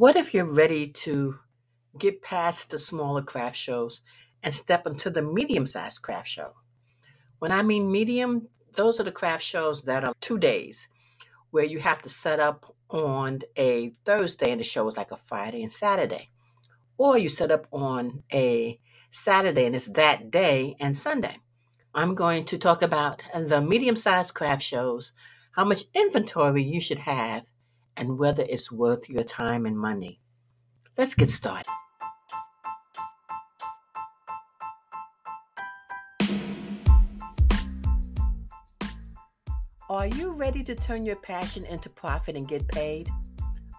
What if you're ready to get past the smaller craft shows and step into the medium sized craft show? When I mean medium, those are the craft shows that are two days where you have to set up on a Thursday and the show is like a Friday and Saturday. Or you set up on a Saturday and it's that day and Sunday. I'm going to talk about the medium sized craft shows, how much inventory you should have, and whether it's worth your time and money. Let's get started. Are you ready to turn your passion into profit and get paid?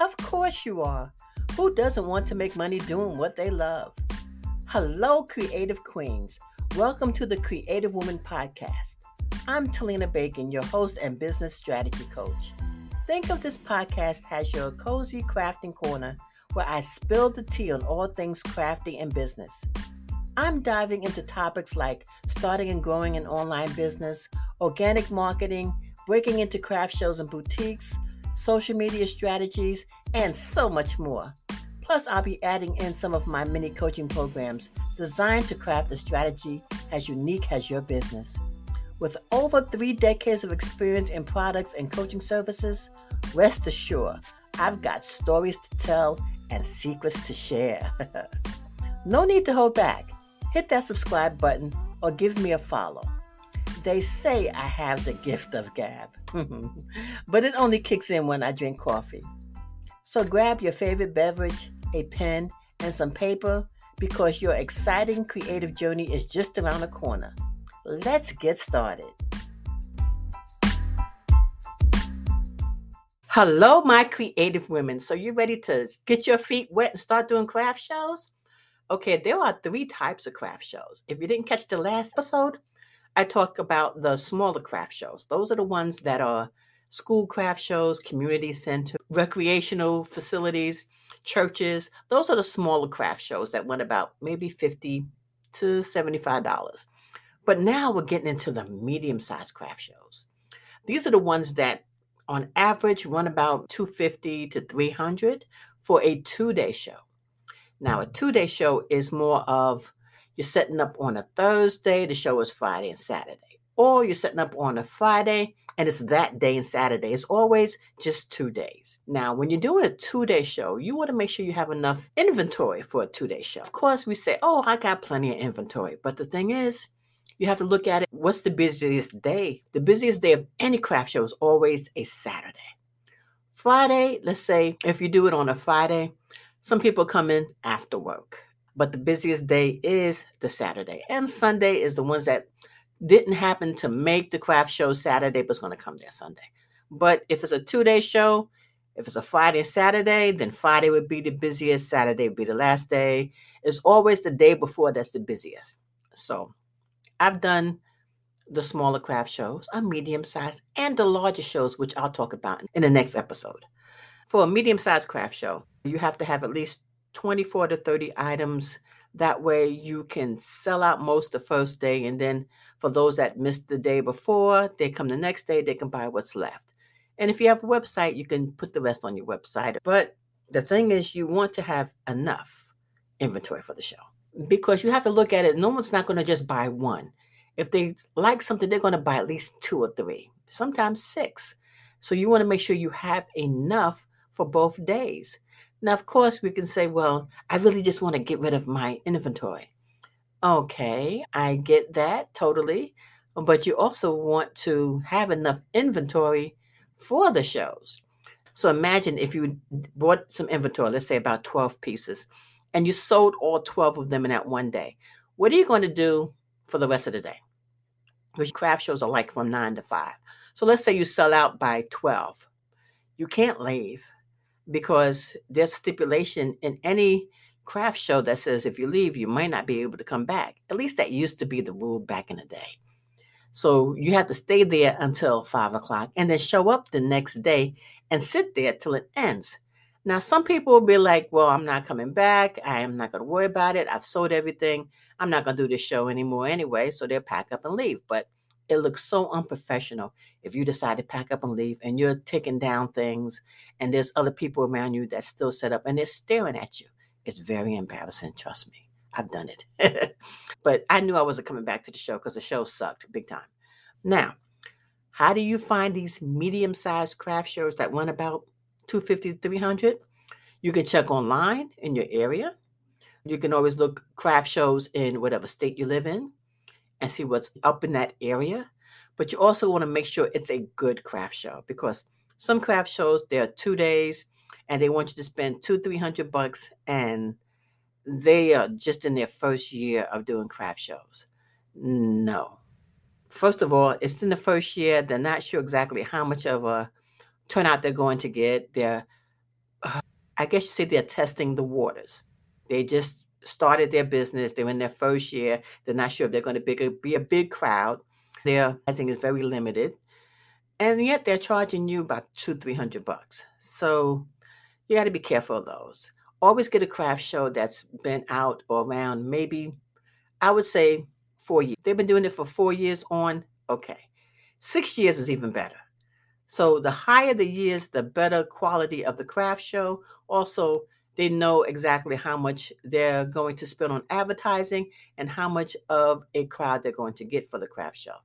Of course you are. Who doesn't want to make money doing what they love? Hello, creative queens. Welcome to the Creative Woman Podcast. I'm Talena Bacon, your host and business strategy coach. Think of this podcast as your cozy crafting corner where I spill the tea on all things crafty and business. I'm diving into topics like starting and growing an online business, organic marketing, breaking into craft shows and boutiques, social media strategies, and so much more. Plus, I'll be adding in some of my mini coaching programs designed to craft a strategy as unique as your business. With over three decades of experience in products and coaching services, rest assured, I've got stories to tell and secrets to share. no need to hold back. Hit that subscribe button or give me a follow. They say I have the gift of gab, but it only kicks in when I drink coffee. So grab your favorite beverage, a pen, and some paper because your exciting creative journey is just around the corner. Let's get started. Hello, my creative women. So, you ready to get your feet wet and start doing craft shows? Okay, there are three types of craft shows. If you didn't catch the last episode, I talk about the smaller craft shows. Those are the ones that are school craft shows, community center, recreational facilities, churches. Those are the smaller craft shows that went about maybe 50 to $75. But now we're getting into the medium sized craft shows. These are the ones that on average run about 250 to 300 for a two-day show. Now a two-day show is more of you're setting up on a Thursday, the show is Friday and Saturday. Or you're setting up on a Friday and it's that day and Saturday. It's always just two days. Now, when you're doing a two day show, you want to make sure you have enough inventory for a two day show. Of course, we say, oh, I got plenty of inventory. But the thing is, you have to look at it. What's the busiest day? The busiest day of any craft show is always a Saturday. Friday, let's say if you do it on a Friday, some people come in after work. But the busiest day is the Saturday. And Sunday is the ones that didn't happen to make the craft show Saturday, but it's going to come there Sunday. But if it's a two day show, if it's a Friday and Saturday, then Friday would be the busiest, Saturday would be the last day. It's always the day before that's the busiest. So I've done the smaller craft shows, a medium size, and the larger shows, which I'll talk about in the next episode. For a medium sized craft show, you have to have at least 24 to 30 items. That way you can sell out most the first day. And then for those that missed the day before, they come the next day, they can buy what's left. And if you have a website, you can put the rest on your website. But the thing is, you want to have enough inventory for the show because you have to look at it. No one's not going to just buy one. If they like something, they're going to buy at least two or three, sometimes six. So you want to make sure you have enough for both days. Now, of course, we can say, well, I really just want to get rid of my inventory. Okay, I get that totally. But you also want to have enough inventory for the shows. So imagine if you bought some inventory, let's say about 12 pieces, and you sold all 12 of them in that one day. What are you going to do for the rest of the day? Which craft shows are like from 9 to 5. So let's say you sell out by 12. You can't leave because there's stipulation in any craft show that says if you leave, you might not be able to come back. At least that used to be the rule back in the day. So you have to stay there until five o'clock and then show up the next day and sit there till it ends. Now, some people will be like, well, I'm not coming back. I am not going to worry about it. I've sold everything. I'm not going to do this show anymore anyway. So they'll pack up and leave. But it looks so unprofessional if you decide to pack up and leave and you're taking down things and there's other people around you that still set up and they're staring at you. It's very embarrassing, trust me. I've done it. but I knew I wasn't coming back to the show because the show sucked big time. Now, how do you find these medium-sized craft shows that run about 250 300? You can check online in your area. You can always look craft shows in whatever state you live in and see what's up in that area. But you also want to make sure it's a good craft show because some craft shows they're two days and they want you to spend two, three hundred bucks and they are just in their first year of doing craft shows. No. First of all, it's in the first year. They're not sure exactly how much of a turnout they're going to get. They're, uh, I guess you say they're testing the waters. They just started their business. They're in their first year. They're not sure if they're going to be a, be a big crowd. Their pricing is very limited, and yet they're charging you about two, three hundred bucks. So you got to be careful of those. Always get a craft show that's been out or around maybe, I would say, four years. They've been doing it for four years on. Okay, six years is even better. So the higher the years, the better quality of the craft show. Also, they know exactly how much they're going to spend on advertising and how much of a crowd they're going to get for the craft show.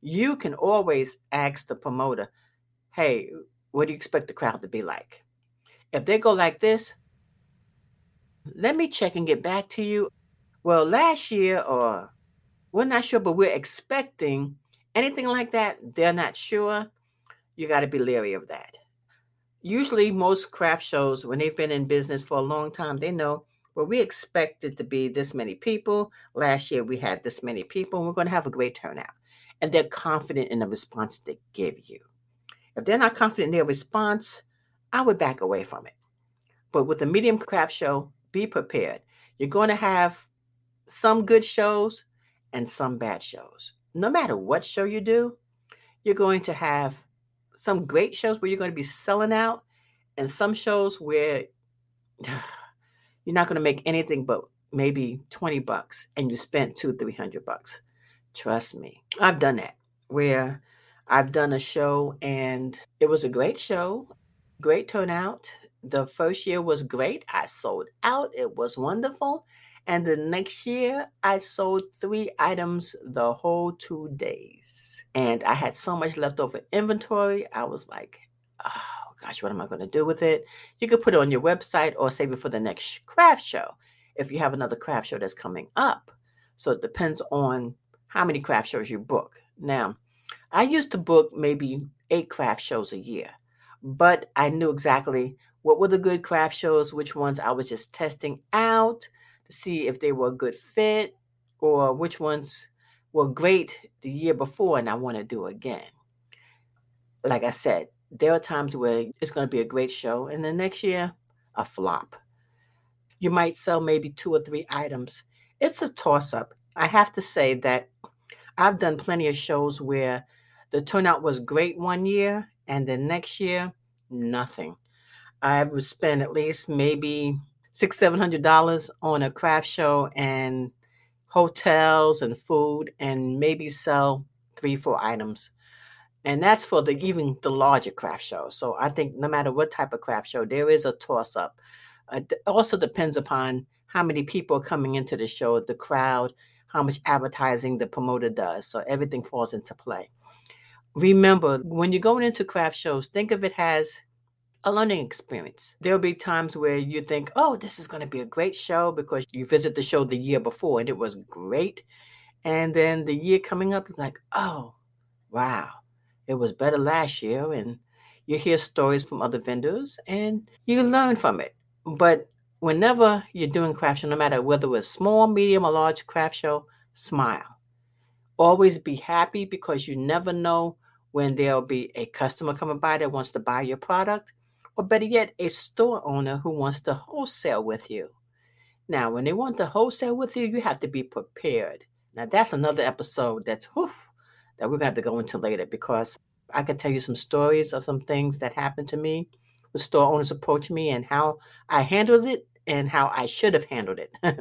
You can always ask the promoter, hey, what do you expect the crowd to be like? If they go like this, let me check and get back to you. Well, last year, or we're not sure, but we're expecting anything like that, they're not sure. You got to be leery of that. Usually most craft shows when they've been in business for a long time they know well we expected to be this many people. Last year we had this many people and we're going to have a great turnout. And they're confident in the response they give you. If they're not confident in their response i would back away from it. But with a medium craft show be prepared. You're going to have some good shows and some bad shows. No matter what show you do you're going to have some great shows where you're going to be selling out, and some shows where you're not going to make anything but maybe 20 bucks and you spent two, 300 bucks. Trust me, I've done that where I've done a show and it was a great show, great turnout. The first year was great. I sold out, it was wonderful. And the next year, I sold three items the whole two days and I had so much leftover inventory. I was like, oh gosh, what am I going to do with it? You could put it on your website or save it for the next craft show if you have another craft show that's coming up. So it depends on how many craft shows you book. Now, I used to book maybe eight craft shows a year, but I knew exactly what were the good craft shows, which ones I was just testing out see if they were a good fit, or which ones were great the year before and I want to do again. Like I said, there are times where it's going to be a great show and the next year, a flop. You might sell maybe two or three items. It's a toss up. I have to say that I've done plenty of shows where the turnout was great one year and the next year, nothing. I would spend at least maybe six, seven hundred dollars on a craft show and hotels and food and maybe sell three, four items. And that's for the even the larger craft show So I think no matter what type of craft show, there is a toss up. Uh, it also depends upon how many people are coming into the show, the crowd, how much advertising the promoter does. So everything falls into play. Remember, when you're going into craft shows, think of it as a learning experience. There'll be times where you think, oh, this is going to be a great show because you visit the show the year before and it was great. And then the year coming up, you're like, oh, wow, it was better last year. And you hear stories from other vendors and you learn from it. But whenever you're doing craft show, no matter whether it's small, medium, or large craft show, smile. Always be happy because you never know when there'll be a customer coming by that wants to buy your product or better yet, a store owner who wants to wholesale with you. Now, when they want to wholesale with you, you have to be prepared. Now, that's another episode that's whew, that we're going to have to go into later because I can tell you some stories of some things that happened to me. with store owners approached me and how I handled it and how I should have handled it.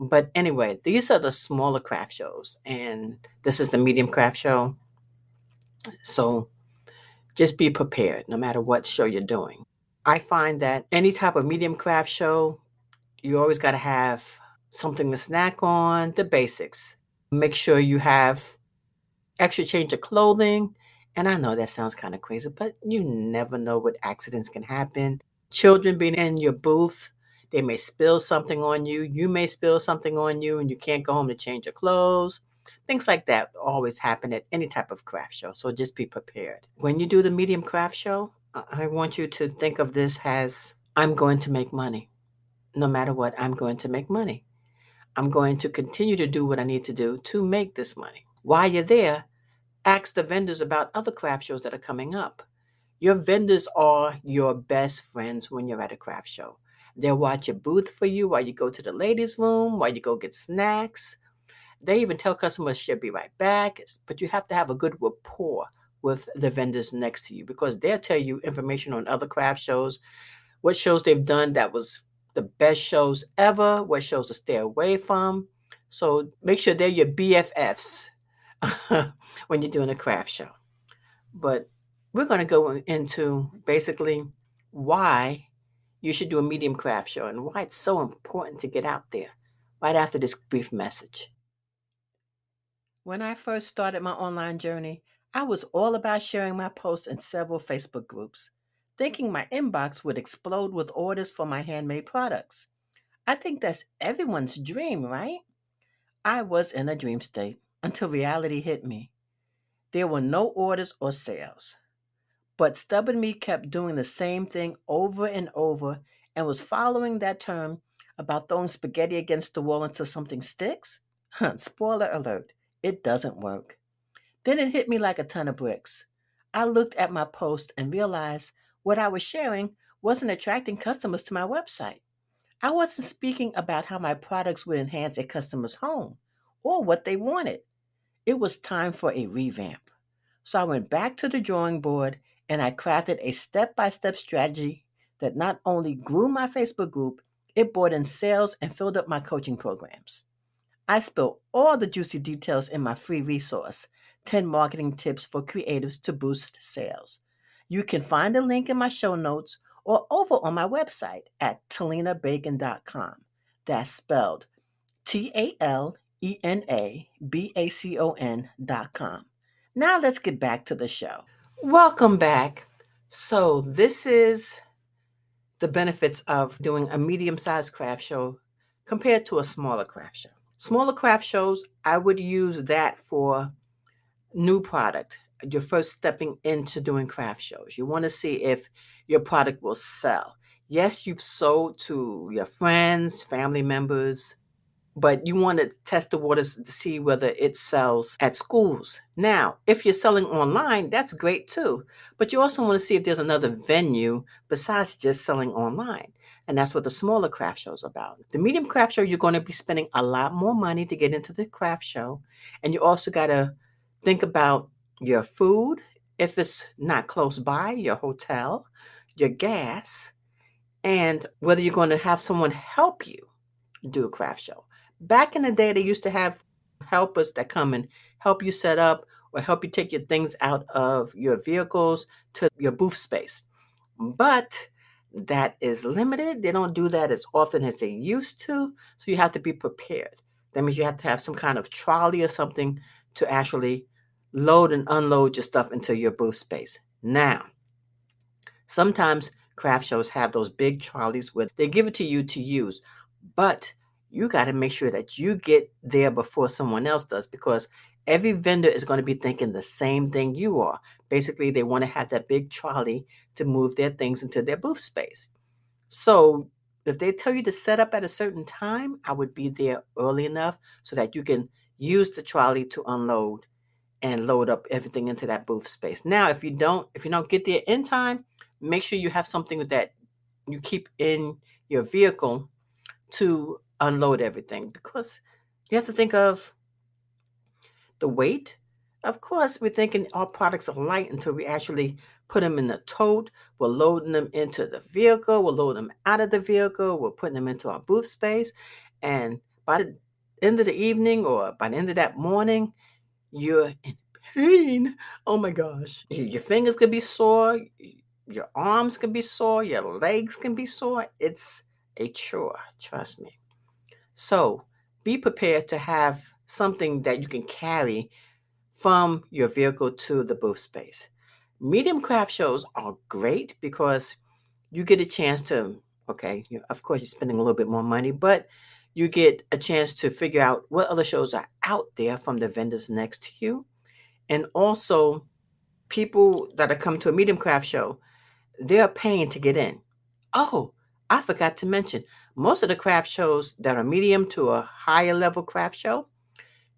but anyway, these are the smaller craft shows, and this is the medium craft show. So just be prepared no matter what show you're doing. I find that any type of medium craft show, you always got to have something to snack on, the basics. Make sure you have extra change of clothing. And I know that sounds kind of crazy, but you never know what accidents can happen. Children being in your booth, they may spill something on you. You may spill something on you, and you can't go home to change your clothes. Things like that always happen at any type of craft show. So just be prepared. When you do the medium craft show, I want you to think of this as I'm going to make money. No matter what, I'm going to make money. I'm going to continue to do what I need to do to make this money. While you're there, ask the vendors about other craft shows that are coming up. Your vendors are your best friends when you're at a craft show. They'll watch your booth for you while you go to the ladies' room, while you go get snacks. They even tell customers she'll be right back, but you have to have a good rapport with the vendors next to you because they'll tell you information on other craft shows, what shows they've done that was the best shows ever, what shows to stay away from. So make sure they're your BFFs when you're doing a craft show. But we're going to go into basically why you should do a medium craft show and why it's so important to get out there right after this brief message. When I first started my online journey, I was all about sharing my posts in several Facebook groups, thinking my inbox would explode with orders for my handmade products. I think that's everyone's dream, right? I was in a dream state until reality hit me. There were no orders or sales. But stubborn me kept doing the same thing over and over and was following that term about throwing spaghetti against the wall until something sticks. Spoiler alert, it doesn't work. Then it hit me like a ton of bricks. I looked at my post and realized what I was sharing wasn't attracting customers to my website. I wasn't speaking about how my products would enhance a customer's home or what they wanted. It was time for a revamp. So I went back to the drawing board and I crafted a step by step strategy that not only grew my Facebook group, it brought in sales and filled up my coaching programs. I spill all the juicy details in my free resource 10 Marketing Tips for Creatives to Boost Sales. You can find a link in my show notes or over on my website at talenabacon.com. That's spelled T A L E N A B A C O N.com. Now let's get back to the show. Welcome back. So, this is the benefits of doing a medium sized craft show compared to a smaller craft show. Smaller craft shows, I would use that for new product. You're first stepping into doing craft shows. You want to see if your product will sell. Yes, you've sold to your friends, family members, but you want to test the waters to see whether it sells at schools. Now, if you're selling online, that's great too. But you also want to see if there's another venue besides just selling online. And that's what the smaller craft show is about. The medium craft show, you're going to be spending a lot more money to get into the craft show. And you also got to think about your food, if it's not close by, your hotel, your gas, and whether you're going to have someone help you do a craft show. Back in the day, they used to have helpers that come and help you set up or help you take your things out of your vehicles to your booth space. But that is limited. They don't do that as often as they used to. So you have to be prepared. That means you have to have some kind of trolley or something to actually load and unload your stuff into your booth space. Now, sometimes craft shows have those big trolleys where they give it to you to use, but you got to make sure that you get there before someone else does because every vendor is going to be thinking the same thing you are. Basically, they want to have that big trolley to move their things into their booth space. So, if they tell you to set up at a certain time, I would be there early enough so that you can use the trolley to unload and load up everything into that booth space. Now, if you don't if you don't get there in time, make sure you have something that you keep in your vehicle to unload everything because you have to think of the weight. Of course, we're thinking our products are light until we actually put them in the tote, we're loading them into the vehicle, we're loading them out of the vehicle, we're putting them into our booth space. And by the end of the evening or by the end of that morning, you're in pain. Oh my gosh. Your fingers could be sore, your arms can be sore, your legs can be sore. It's a chore, trust me. So be prepared to have something that you can carry from your vehicle to the booth space. Medium craft shows are great because you get a chance to, okay, you, of course, you're spending a little bit more money, but you get a chance to figure out what other shows are out there from the vendors next to you. And also, people that are coming to a medium craft show, they're paying to get in. Oh, I forgot to mention, most of the craft shows that are medium to a higher level craft show,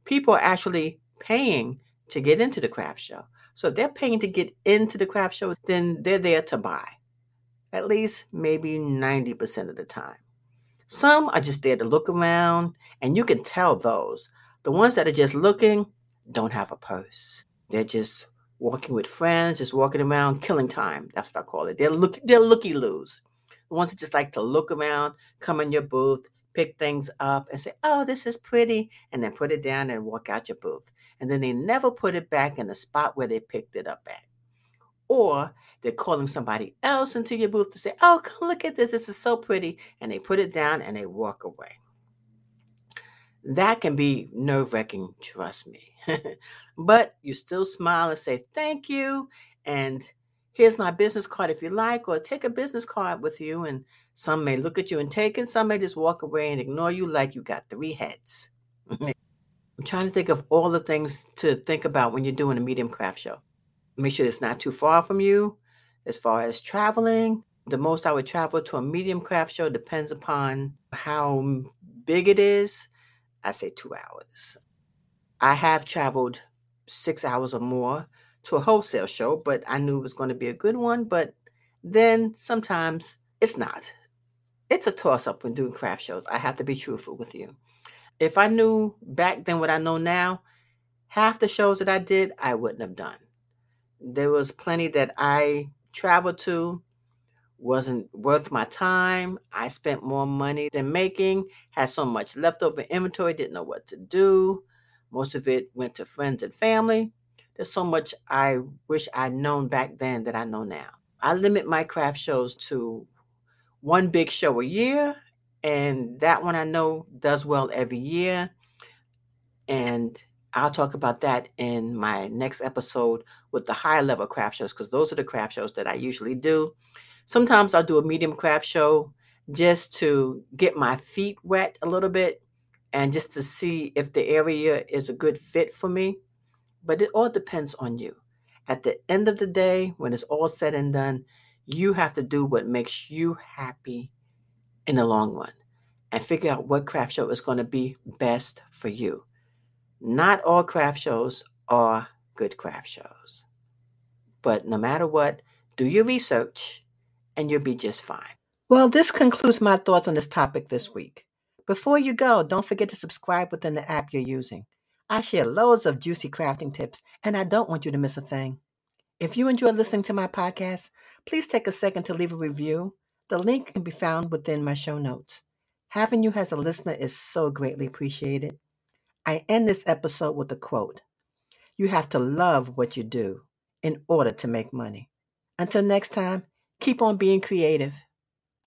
people are actually paying to get into the craft show. So if they're paying to get into the craft show, then they're there to buy, at least maybe 90% of the time. Some are just there to look around, and you can tell those. The ones that are just looking don't have a purse. They're just walking with friends, just walking around, killing time. That's what I call it. They're look they're looky loos. The ones that just like to look around, come in your booth, pick things up, and say, "Oh, this is pretty," and then put it down and walk out your booth. And then they never put it back in the spot where they picked it up at. Or they're calling somebody else into your booth to say, "Oh, come look at this. This is so pretty," and they put it down and they walk away. That can be nerve wracking, trust me. but you still smile and say thank you. And here's my business card if you like, or take a business card with you. And some may look at you and take it, some may just walk away and ignore you like you got three heads. I'm trying to think of all the things to think about when you're doing a medium craft show. Make sure it's not too far from you. As far as traveling, the most I would travel to a medium craft show depends upon how big it is. I say two hours. I have traveled six hours or more to a wholesale show, but I knew it was going to be a good one. But then sometimes it's not. It's a toss up when doing craft shows. I have to be truthful with you if I knew back then what I know now, half the shows that I did, I wouldn't have done. There was plenty that I traveled to, wasn't worth my time. I spent more money than making, had so much leftover inventory, didn't know what to do. Most of it went to friends and family. There's so much I wish I'd known back then that I know now. I limit my craft shows to one big show a year and that one I know does well every year. And I'll talk about that in my next episode with the higher level craft shows because those are the craft shows that I usually do. Sometimes I'll do a medium craft show just to get my feet wet a little bit and just to see if the area is a good fit for me. But it all depends on you. At the end of the day, when it's all said and done, you have to do what makes you happy in the long run and figure out what craft show is going to be best for you. Not all craft shows are good craft shows. But no matter what, do your research and you'll be just fine. Well, this concludes my thoughts on this topic this week. Before you go, don't forget to subscribe within the app you're using. I share loads of juicy crafting tips, and I don't want you to miss a thing. If you enjoy listening to my podcast, please take a second to leave a review the link can be found within my show notes. Having you as a listener is so greatly appreciated. I end this episode with a quote You have to love what you do in order to make money. Until next time, keep on being creative.